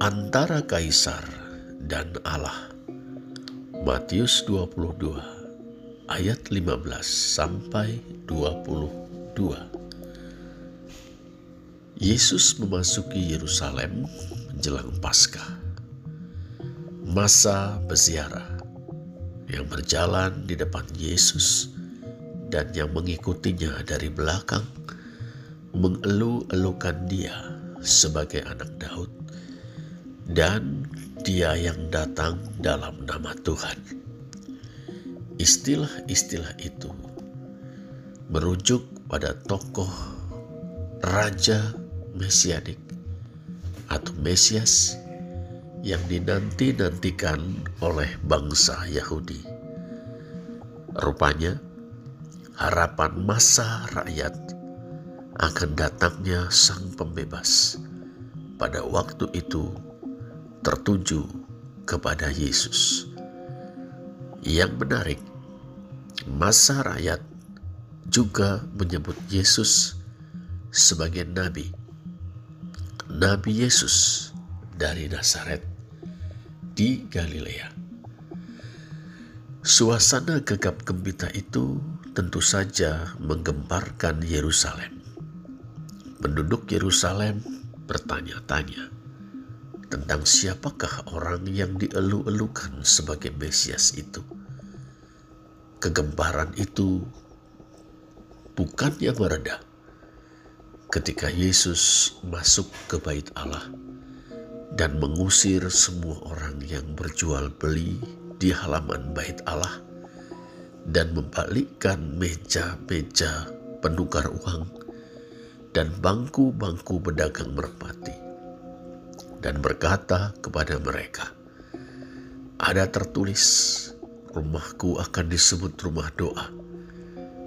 antara kaisar dan Allah. Matius 22 ayat 15 sampai 22. Yesus memasuki Yerusalem menjelang Paskah. Masa berziarah yang berjalan di depan Yesus dan yang mengikutinya dari belakang mengeluh-elukan dia sebagai anak Daud dan dia yang datang dalam nama Tuhan. Istilah-istilah itu merujuk pada tokoh Raja Mesianik atau Mesias yang dinanti-nantikan oleh bangsa Yahudi. Rupanya, harapan masa rakyat akan datangnya Sang Pembebas pada waktu itu tertuju kepada Yesus. Yang menarik, masa rakyat juga menyebut Yesus sebagai nabi. Nabi Yesus dari Nazaret di Galilea. Suasana gegap gembita itu tentu saja menggemparkan Yerusalem. Penduduk Yerusalem bertanya-tanya tentang siapakah orang yang dielu-elukan sebagai Mesias itu. Kegemparan itu bukan yang meredah ketika Yesus masuk ke bait Allah dan mengusir semua orang yang berjual beli di halaman bait Allah dan membalikkan meja-meja penukar uang dan bangku-bangku pedagang merpati dan berkata kepada mereka, ada tertulis, rumahku akan disebut rumah doa,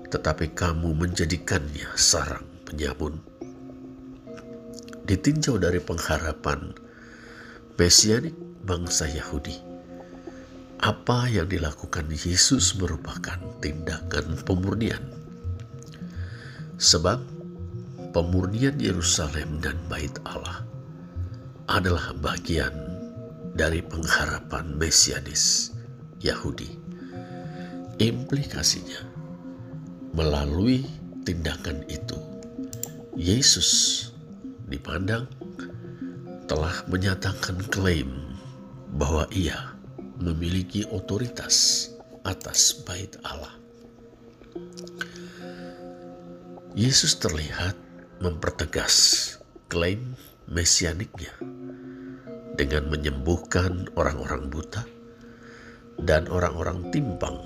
tetapi kamu menjadikannya sarang penyamun. Ditinjau dari pengharapan Mesianik bangsa Yahudi. Apa yang dilakukan Yesus merupakan tindakan pemurnian. Sebab pemurnian Yerusalem dan bait Allah adalah bagian dari pengharapan Mesianis Yahudi. Implikasinya, melalui tindakan itu, Yesus dipandang telah menyatakan klaim bahwa ia memiliki otoritas atas bait Allah. Yesus terlihat mempertegas klaim mesianiknya dengan menyembuhkan orang-orang buta dan orang-orang timpang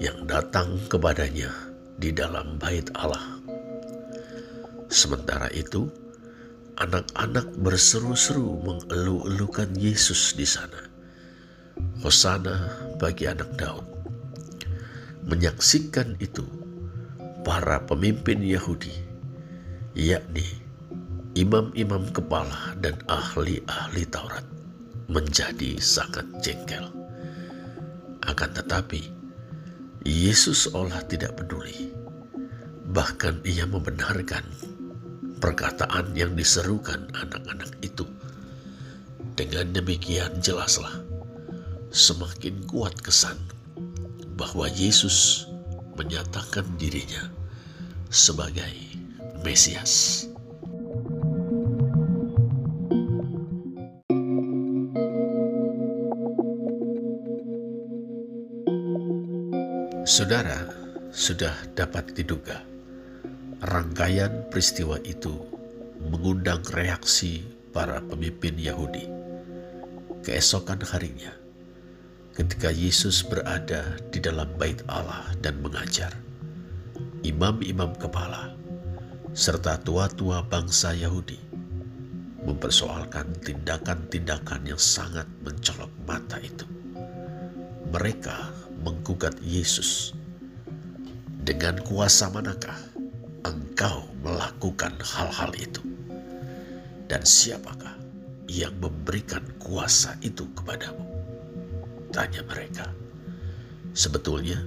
yang datang kepadanya di dalam bait Allah. Sementara itu, anak-anak berseru-seru mengeluh-elukan Yesus di sana. Hosana bagi anak Daud. Menyaksikan itu, para pemimpin Yahudi, yakni imam-imam kepala dan ahli-ahli Taurat, menjadi sangat jengkel. Akan tetapi, Yesus seolah tidak peduli. Bahkan ia membenarkan perkataan yang diserukan anak-anak itu. Dengan demikian jelaslah semakin kuat kesan bahwa Yesus menyatakan dirinya sebagai Mesias. Saudara sudah dapat diduga Rangkaian peristiwa itu mengundang reaksi para pemimpin Yahudi. Keesokan harinya, ketika Yesus berada di dalam bait Allah dan mengajar, imam-imam kepala serta tua-tua bangsa Yahudi mempersoalkan tindakan-tindakan yang sangat mencolok mata itu. Mereka menggugat Yesus. Dengan kuasa manakah engkau melakukan hal-hal itu? Dan siapakah yang memberikan kuasa itu kepadamu? Tanya mereka. Sebetulnya,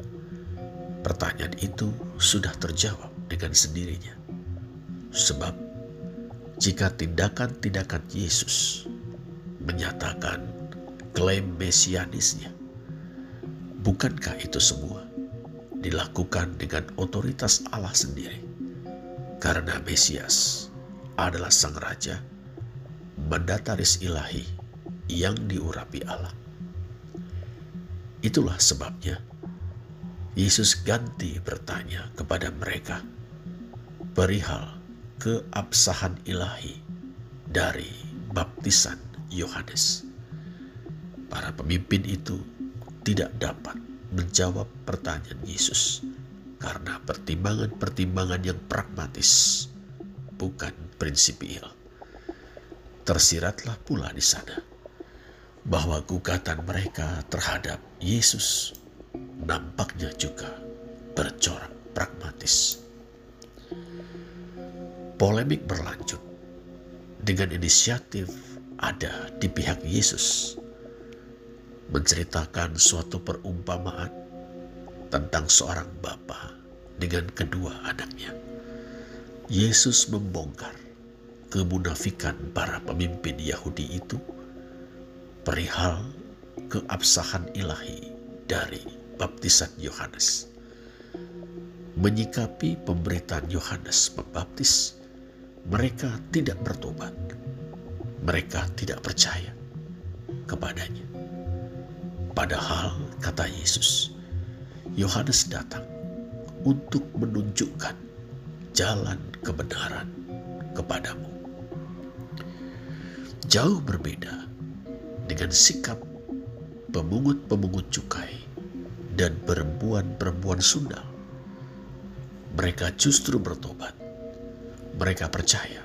pertanyaan itu sudah terjawab dengan sendirinya. Sebab, jika tindakan-tindakan Yesus menyatakan klaim mesianisnya. Bukankah itu semua dilakukan dengan otoritas Allah sendiri? Karena Mesias adalah sang raja, mandataris ilahi yang diurapi Allah. Itulah sebabnya Yesus ganti bertanya kepada mereka perihal keabsahan ilahi dari baptisan Yohanes. Para pemimpin itu tidak dapat menjawab pertanyaan Yesus karena pertimbangan-pertimbangan yang pragmatis, bukan prinsipial. Tersiratlah pula di sana bahwa gugatan mereka terhadap Yesus nampaknya juga bercorak pragmatis. Polemik berlanjut dengan inisiatif ada di pihak Yesus menceritakan suatu perumpamaan tentang seorang bapa dengan kedua anaknya. Yesus membongkar kemunafikan para pemimpin Yahudi itu perihal keabsahan ilahi dari baptisan Yohanes. Menyikapi pemberitaan Yohanes Pembaptis, mereka tidak bertobat. Mereka tidak percaya kepadanya. Padahal, kata Yesus, Yohanes datang untuk menunjukkan jalan kebenaran kepadamu. Jauh berbeda dengan sikap pemungut-pemungut cukai dan perempuan-perempuan sundal. Mereka justru bertobat mereka percaya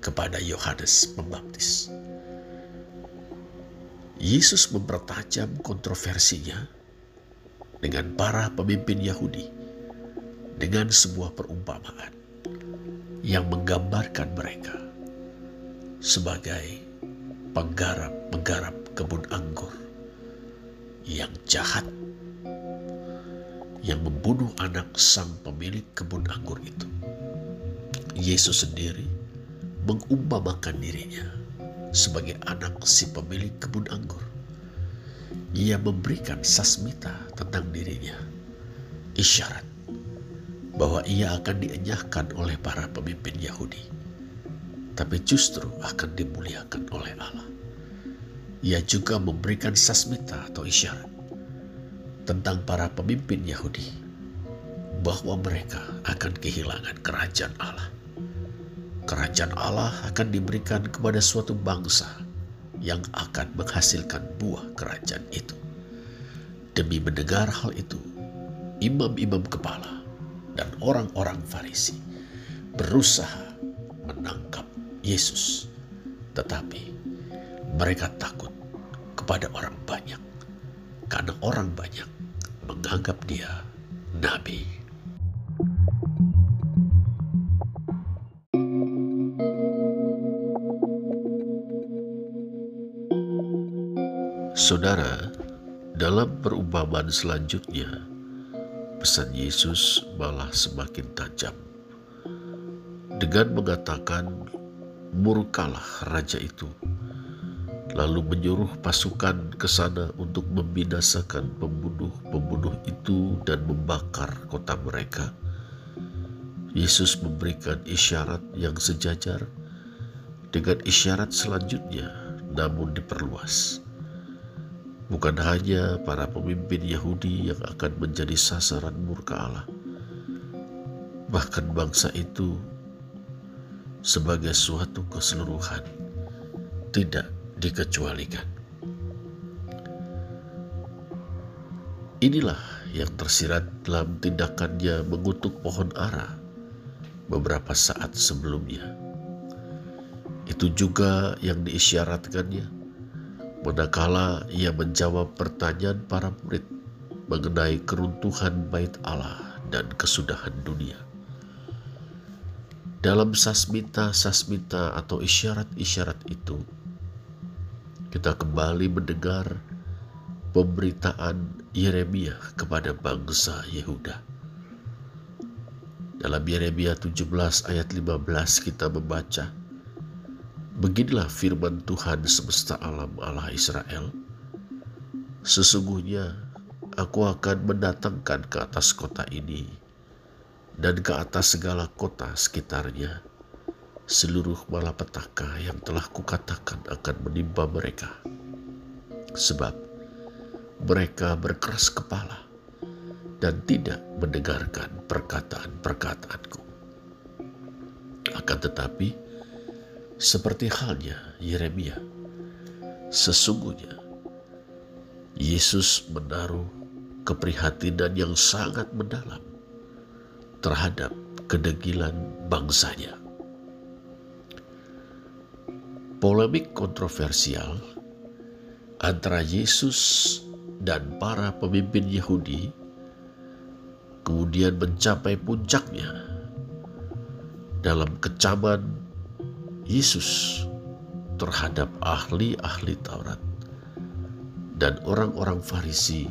kepada Yohanes Pembaptis. Yesus mempertajam kontroversinya dengan para pemimpin Yahudi dengan sebuah perumpamaan yang menggambarkan mereka sebagai penggarap-penggarap kebun anggur yang jahat yang membunuh anak sang pemilik kebun anggur itu. Yesus sendiri mengumpamakan dirinya sebagai anak si pemilik kebun anggur. Ia memberikan sasmita tentang dirinya, isyarat bahwa ia akan dienyahkan oleh para pemimpin Yahudi, tapi justru akan dimuliakan oleh Allah. Ia juga memberikan sasmita atau isyarat tentang para pemimpin Yahudi bahwa mereka akan kehilangan kerajaan Allah kerajaan Allah akan diberikan kepada suatu bangsa yang akan menghasilkan buah kerajaan itu. Demi mendengar hal itu, imam-imam kepala dan orang-orang Farisi berusaha menangkap Yesus, tetapi mereka takut kepada orang banyak karena orang banyak menganggap dia nabi. Saudara, dalam perumpamaan selanjutnya, pesan Yesus malah semakin tajam. Dengan mengatakan, murkalah raja itu, lalu menyuruh pasukan ke sana untuk membinasakan pembunuh-pembunuh itu dan membakar kota mereka. Yesus memberikan isyarat yang sejajar dengan isyarat selanjutnya, namun diperluas Bukan hanya para pemimpin Yahudi yang akan menjadi sasaran murka Allah, bahkan bangsa itu sebagai suatu keseluruhan tidak dikecualikan. Inilah yang tersirat dalam tindakannya mengutuk pohon ara beberapa saat sebelumnya. Itu juga yang diisyaratkannya Manakala ia menjawab pertanyaan para murid mengenai keruntuhan bait Allah dan kesudahan dunia. Dalam sasmita-sasmita atau isyarat-isyarat itu, kita kembali mendengar pemberitaan Yeremia kepada bangsa Yehuda. Dalam Yeremia 17 ayat 15 kita membaca, Beginilah firman Tuhan semesta alam Allah Israel. Sesungguhnya aku akan mendatangkan ke atas kota ini dan ke atas segala kota sekitarnya seluruh malapetaka yang telah kukatakan akan menimpa mereka. Sebab mereka berkeras kepala dan tidak mendengarkan perkataan-perkataanku. Akan tetapi, seperti halnya Yeremia, sesungguhnya Yesus menaruh keprihatinan yang sangat mendalam terhadap kedegilan bangsanya. Polemik kontroversial antara Yesus dan para pemimpin Yahudi kemudian mencapai puncaknya dalam kecaman Yesus terhadap ahli-ahli Taurat dan orang-orang Farisi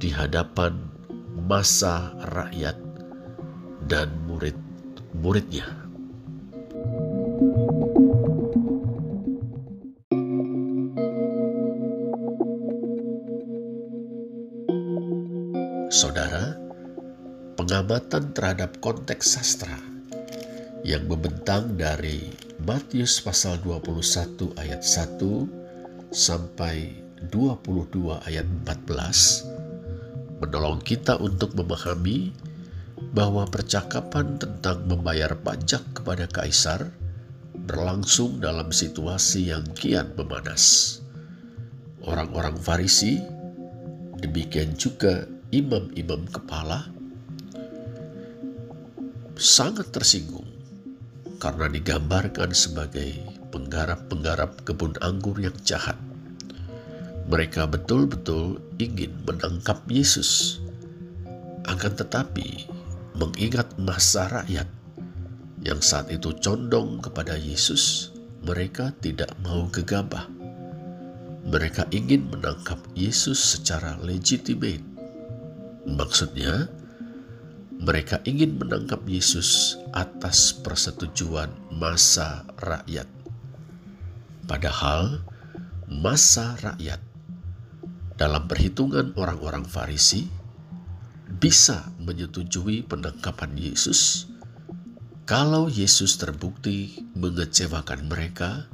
di hadapan masa rakyat dan murid-muridnya. Saudara, pengamatan terhadap konteks sastra yang membentang dari Matius pasal 21 ayat 1 sampai 22 ayat 14 menolong kita untuk memahami bahwa percakapan tentang membayar pajak kepada kaisar berlangsung dalam situasi yang kian memanas. Orang-orang Farisi, demikian juga imam-imam kepala sangat tersinggung karena digambarkan sebagai penggarap-penggarap kebun anggur yang jahat. Mereka betul-betul ingin menangkap Yesus. Akan tetapi, mengingat masa rakyat yang saat itu condong kepada Yesus, mereka tidak mau gegabah. Mereka ingin menangkap Yesus secara legitimate Maksudnya, mereka ingin menangkap Yesus atas persetujuan masa rakyat. Padahal, masa rakyat dalam perhitungan orang-orang Farisi bisa menyetujui penangkapan Yesus kalau Yesus terbukti mengecewakan mereka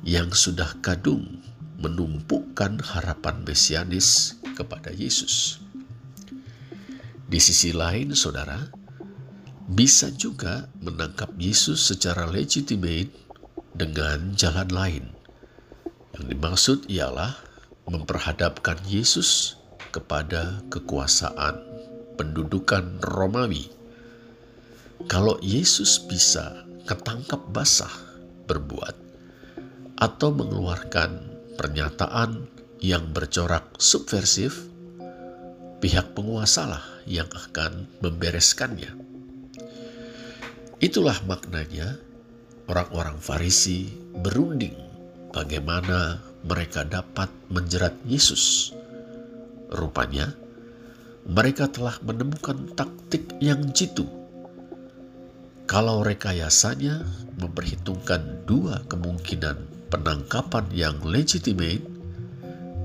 yang sudah kadung menumpukan harapan mesianis kepada Yesus. Di sisi lain, saudara, bisa juga menangkap Yesus secara legitimate dengan jalan lain. Yang dimaksud ialah memperhadapkan Yesus kepada kekuasaan pendudukan Romawi. Kalau Yesus bisa ketangkap basah berbuat atau mengeluarkan pernyataan yang bercorak subversif, pihak penguasalah yang akan membereskannya. Itulah maknanya orang-orang Farisi berunding bagaimana mereka dapat menjerat Yesus. Rupanya, mereka telah menemukan taktik yang jitu. Kalau rekayasanya memperhitungkan dua kemungkinan penangkapan yang legitimate,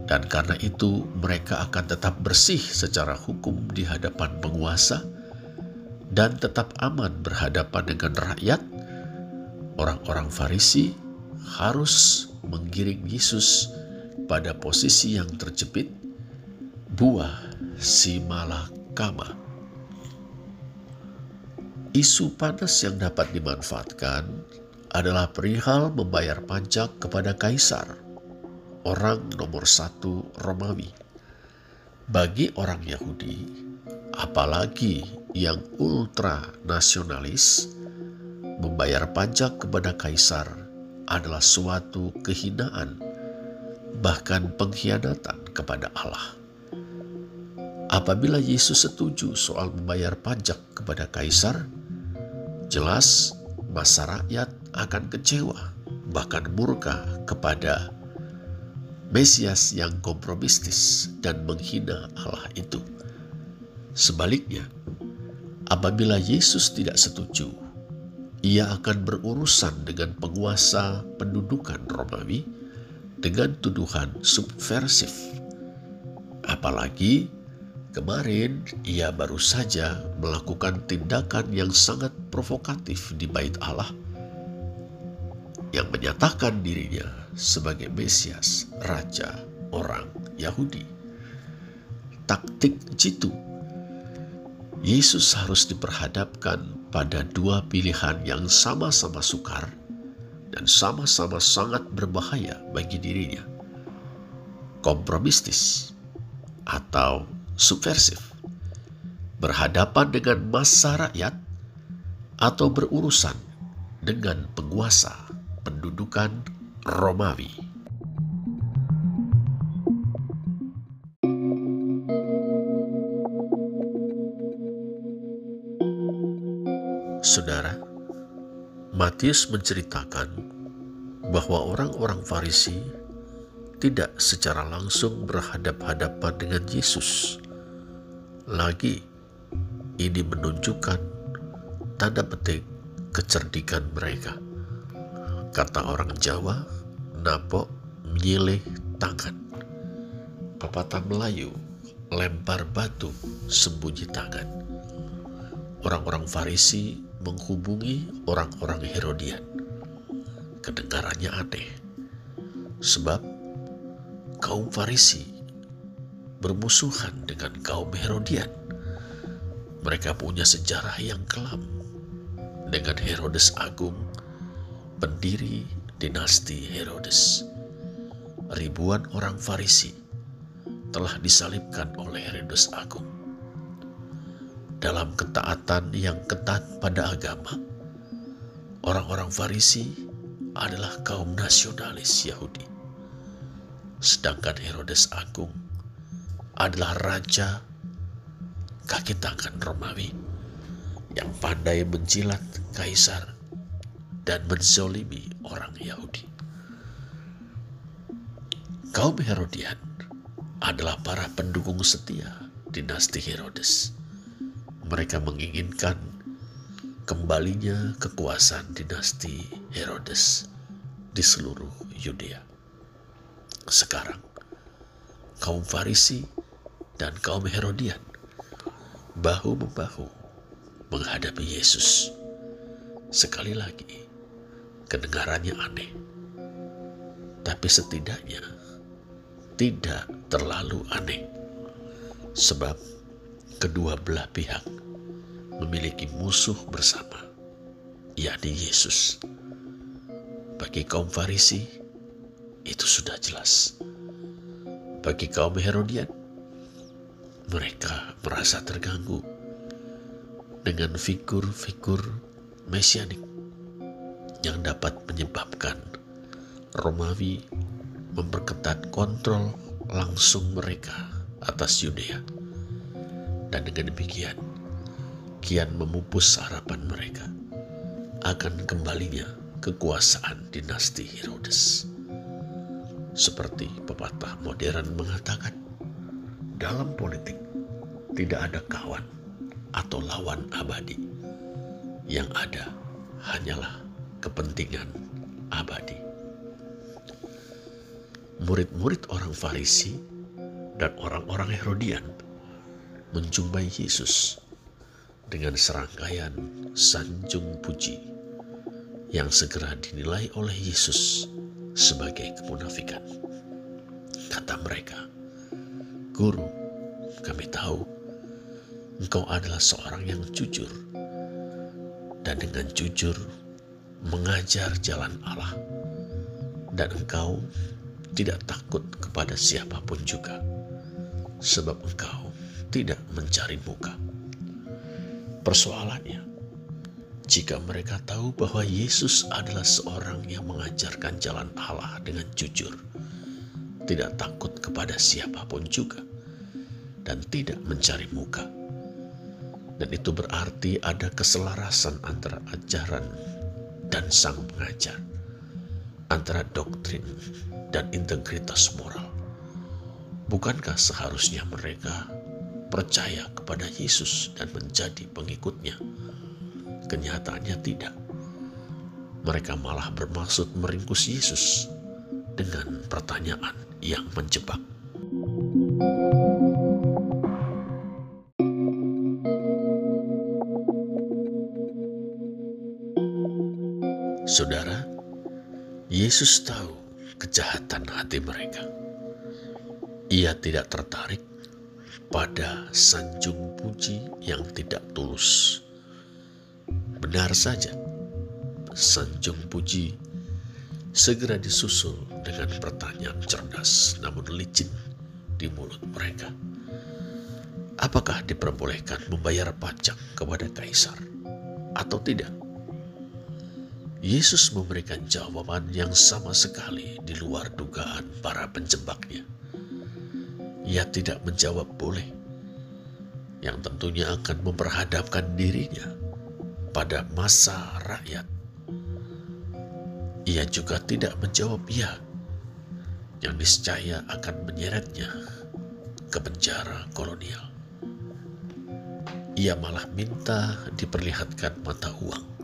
dan karena itu mereka akan tetap bersih secara hukum di hadapan penguasa dan tetap aman berhadapan dengan rakyat. Orang-orang Farisi harus menggiring Yesus pada posisi yang terjepit, buah si malakama. Isu panas yang dapat dimanfaatkan adalah perihal membayar pajak kepada kaisar orang nomor satu Romawi. Bagi orang Yahudi, apalagi yang ultra nasionalis, membayar pajak kepada kaisar adalah suatu kehinaan, bahkan pengkhianatan kepada Allah. Apabila Yesus setuju soal membayar pajak kepada kaisar, jelas masa rakyat akan kecewa, bahkan murka kepada Mesias yang kompromistis dan menghina Allah itu. Sebaliknya, apabila Yesus tidak setuju, ia akan berurusan dengan penguasa pendudukan Romawi dengan tuduhan subversif. Apalagi kemarin ia baru saja melakukan tindakan yang sangat provokatif di Bait Allah yang menyatakan dirinya sebagai Mesias, Raja orang Yahudi. Taktik jitu Yesus harus diperhadapkan pada dua pilihan yang sama-sama sukar dan sama-sama sangat berbahaya bagi dirinya. Kompromistis atau subversif. Berhadapan dengan masa rakyat atau berurusan dengan penguasa pendudukan Romawi. Saudara, Matius menceritakan bahwa orang-orang Farisi tidak secara langsung berhadap-hadapan dengan Yesus. Lagi, ini menunjukkan tanda petik kecerdikan mereka. Kata orang Jawa, napok menyilih tangan. Pepatah Melayu, lempar batu sembunyi tangan. Orang-orang Farisi menghubungi orang-orang Herodian. Kedengarannya aneh, sebab kaum Farisi bermusuhan dengan kaum Herodian. Mereka punya sejarah yang kelam dengan Herodes Agung, pendiri dinasti Herodes. Ribuan orang Farisi telah disalibkan oleh Herodes Agung dalam ketaatan yang ketat pada agama. Orang-orang Farisi adalah kaum nasionalis Yahudi. Sedangkan Herodes Agung adalah raja kaki tangan Romawi yang pandai menjilat kaisar dan menzolimi orang Yahudi. Kaum Herodian adalah para pendukung setia dinasti Herodes mereka menginginkan kembalinya kekuasaan dinasti Herodes di seluruh Yudea. Sekarang, kaum Farisi dan kaum Herodian bahu-membahu menghadapi Yesus. Sekali lagi, kedengarannya aneh, tapi setidaknya tidak terlalu aneh, sebab kedua belah pihak memiliki musuh bersama, yakni Yesus. Bagi kaum Farisi, itu sudah jelas. Bagi kaum Herodian, mereka merasa terganggu dengan figur-figur mesianik yang dapat menyebabkan Romawi memperketat kontrol langsung mereka atas Yudea. Dan dengan demikian, kian memupus harapan mereka akan kembalinya kekuasaan dinasti Herodes. Seperti pepatah modern mengatakan, dalam politik tidak ada kawan atau lawan abadi. Yang ada hanyalah kepentingan abadi. Murid-murid orang Farisi dan orang-orang Herodian menjumpai Yesus dengan serangkaian sanjung puji yang segera dinilai oleh Yesus sebagai kemunafikan. Kata mereka, Guru, kami tahu engkau adalah seorang yang jujur dan dengan jujur mengajar jalan Allah dan engkau tidak takut kepada siapa pun juga sebab engkau tidak mencari muka. Persoalannya, jika mereka tahu bahwa Yesus adalah seorang yang mengajarkan jalan Allah dengan jujur, tidak takut kepada siapa pun juga, dan tidak mencari muka. Dan itu berarti ada keselarasan antara ajaran dan sang pengajar, antara doktrin dan integritas moral. Bukankah seharusnya mereka percaya kepada Yesus dan menjadi pengikutnya. Kenyataannya tidak. mereka malah bermaksud meringkus Yesus dengan pertanyaan yang menjebak. Saudara, Yesus tahu kejahatan hati mereka. Ia tidak tertarik pada sanjung puji yang tidak tulus. Benar saja, sanjung puji segera disusul dengan pertanyaan cerdas namun licin di mulut mereka. Apakah diperbolehkan membayar pajak kepada kaisar atau tidak? Yesus memberikan jawaban yang sama sekali di luar dugaan para penjebaknya. Ia tidak menjawab boleh, yang tentunya akan memperhadapkan dirinya pada masa rakyat. Ia juga tidak menjawab ya, yang niscaya akan menyeretnya ke penjara kolonial. Ia malah minta diperlihatkan mata uang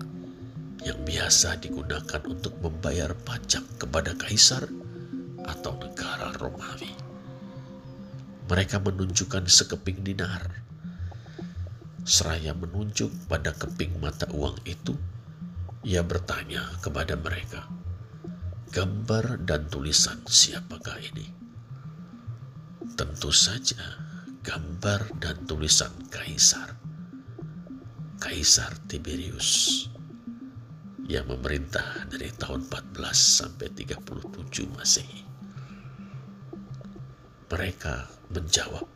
yang biasa digunakan untuk membayar pajak kepada kaisar atau negara Romawi. Mereka menunjukkan sekeping dinar. Seraya menunjuk pada keping mata uang itu, ia bertanya kepada mereka, gambar dan tulisan siapakah ini? Tentu saja gambar dan tulisan kaisar. Kaisar Tiberius yang memerintah dari tahun 14 sampai 37 Masehi. Mereka menjawab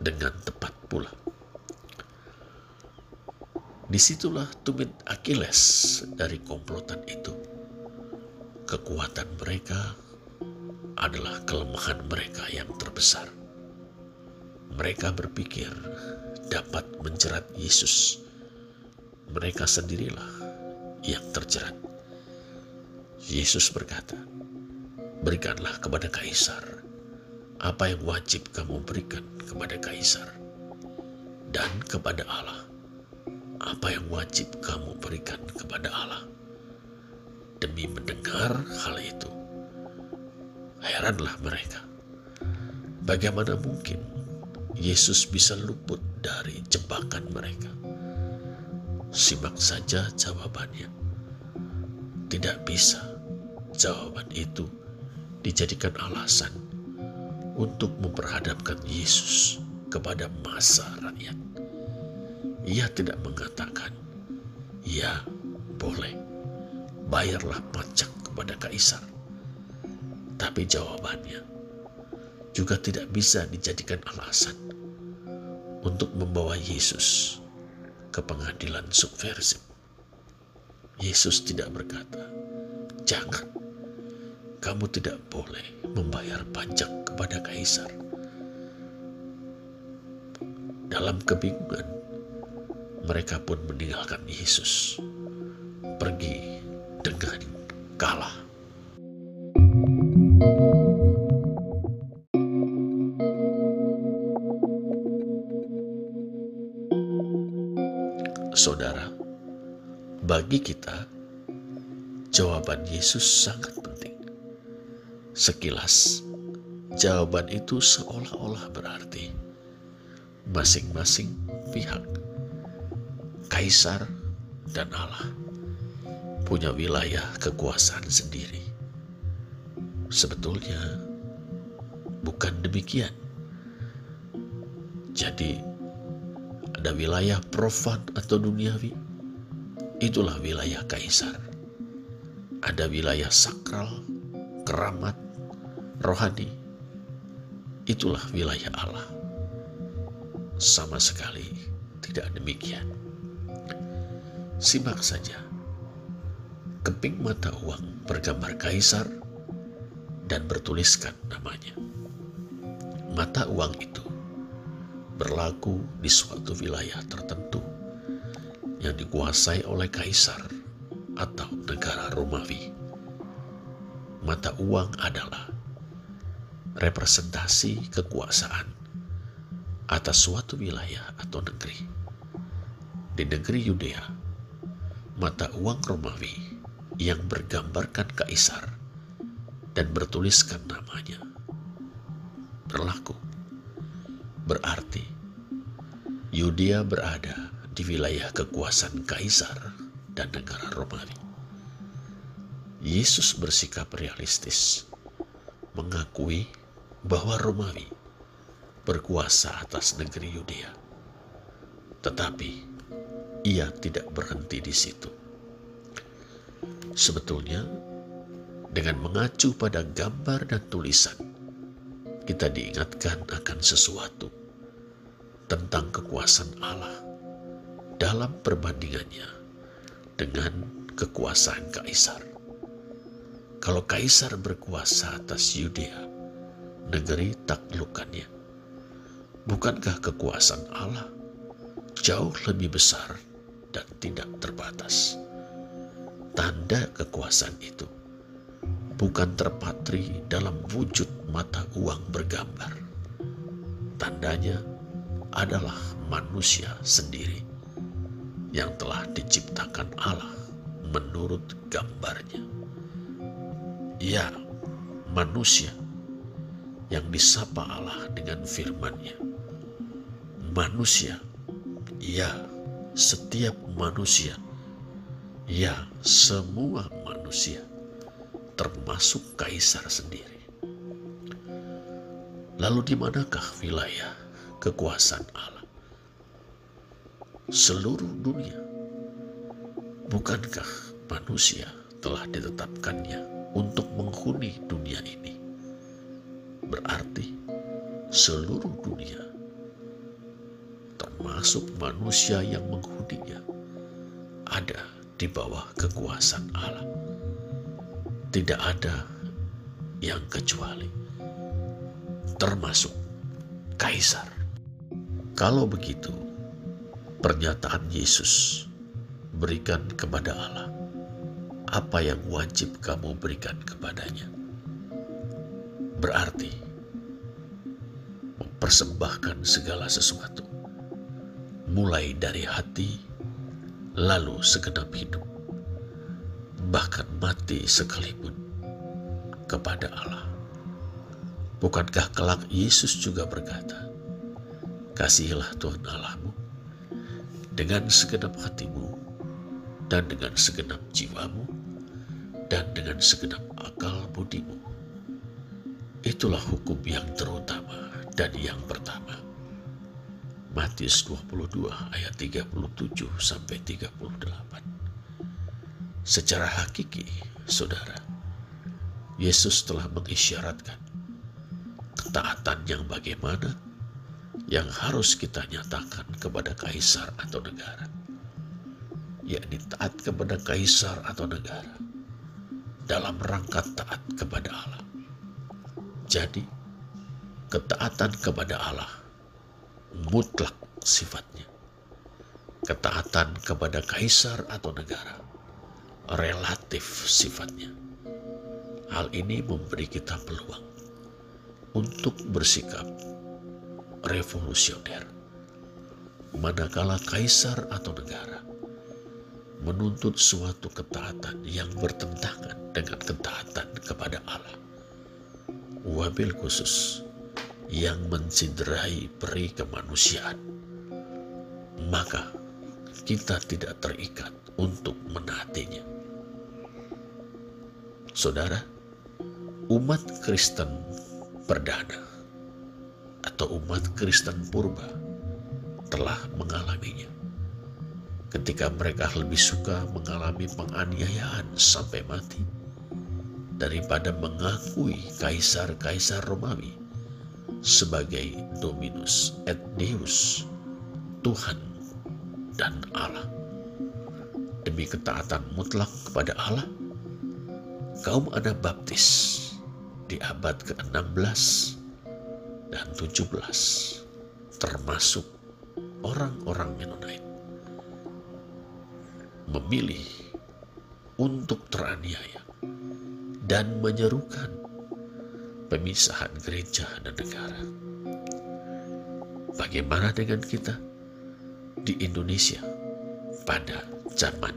dengan tepat pula. Di situlah tumit Achilles dari komplotan itu. Kekuatan mereka adalah kelemahan mereka yang terbesar. Mereka berpikir dapat menjerat Yesus. Mereka sendirilah yang terjerat. Yesus berkata, Berikanlah kepada kaisar apa yang wajib kamu berikan kepada kaisar, dan kepada Allah apa yang wajib kamu berikan kepada Allah. Demi mendengar hal itu, heranlah mereka. Bagaimana mungkin Yesus bisa luput dari jebakan mereka? Simak saja jawabannya. Tidak bisa jawaban itu dijadikan alasan untuk memperhadapkan Yesus kepada masa rakyat. Ia tidak mengatakan, "Ya, boleh, bayarlah pajak kepada kaisar." Tapi jawabannya juga tidak bisa dijadikan alasan untuk membawa Yesus ke pengadilan subversif. Yesus tidak berkata, "Jangan, kamu tidak boleh membayar pajak kepada kaisar." Dalam kebingungan, mereka pun meninggalkan Yesus, pergi dengan kalah. Bagi kita, jawaban Yesus sangat penting. Sekilas, jawaban itu seolah-olah berarti masing-masing pihak, kaisar dan Allah, punya wilayah kekuasaan sendiri. Sebetulnya, bukan demikian. Jadi, ada wilayah profan atau duniawi, itulah wilayah kaisar. Ada wilayah sakral, keramat, rohani, itulah wilayah Allah. Sama sekali tidak demikian. Simak saja. Keping mata uang bergambar kaisar dan bertuliskan namanya. Mata uang itu berlaku di suatu wilayah tertentu yang dikuasai oleh kaisar atau negara Romawi. Mata uang adalah representasi kekuasaan atas suatu wilayah atau negeri. Di negeri Yudea, mata uang Romawi yang bergambarkan kaisar dan bertuliskan namanya berlaku. Berarti Yudea berada di wilayah kekuasaan kaisar dan negara Romawi. Yesus bersikap realistis, mengakui bahwa Romawi berkuasa atas negeri Yudea. Tetapi ia tidak berhenti di situ. Sebetulnya, dengan mengacu pada gambar dan tulisan, kita diingatkan akan sesuatu tentang kekuasaan Allah dalam perbandingannya dengan kekuasaan kaisar. Kalau kaisar berkuasa atas Yudea, negeri taklukannya, bukankah kekuasaan Allah jauh lebih besar dan tidak terbatas? Tanda kekuasaan itu bukan terpatri dalam wujud mata uang bergambar. Tandanya adalah manusia sendiri yang telah diciptakan Allah menurut gambarnya. Ya, manusia yang disapa Allah dengan firman-Nya. Manusia, ya, setiap manusia, ya, semua manusia termasuk kaisar sendiri. Lalu di manakah wilayah kekuasaan Allah? Seluruh dunia. Bukankah manusia telah ditetapkannya untuk menghuni dunia ini? Berarti seluruh dunia termasuk manusia yang menghuninya ada di bawah kekuasaan Allah tidak ada yang kecuali, termasuk kaisar. Kalau begitu, pernyataan Yesus berikan kepada Allah apa yang wajib kamu berikan kepadanya. Berarti mempersembahkan segala sesuatu, mulai dari hati, lalu segenap hidup bahkan mati sekalipun kepada Allah. Bukankah kelak Yesus juga berkata, Kasihilah Tuhan Allahmu dengan segenap hatimu dan dengan segenap jiwamu dan dengan segenap akal budimu. Itulah hukum yang terutama dan yang pertama. Matius 22 ayat 37 sampai 38. Secara hakiki, saudara, Yesus telah mengisyaratkan ketaatan yang bagaimana yang harus kita nyatakan kepada kaisar atau negara, yakni taat kepada kaisar atau negara dalam rangka taat kepada Allah. Jadi, ketaatan kepada Allah mutlak sifatnya. Ketaatan kepada kaisar atau negara relatif sifatnya. Hal ini memberi kita peluang untuk bersikap revolusioner. Manakala kaisar atau negara menuntut suatu ketaatan yang bertentangan dengan ketaatan kepada Allah. Wabil khusus yang menciderai peri kemanusiaan. Maka kita tidak terikat untuk menaatinya. Saudara, umat Kristen perdana atau umat Kristen purba telah mengalaminya. Ketika mereka lebih suka mengalami penganiayaan sampai mati daripada mengakui kaisar-kaisar Romawi sebagai Dominus et Deus, Tuhan dan Allah. Demi ketaatan mutlak kepada Allah, kaum Anabaptis di abad ke-16 dan 17 termasuk orang-orang Mennonite memilih untuk teraniaya dan menyerukan pemisahan gereja dan negara. Bagaimana dengan kita di Indonesia pada zaman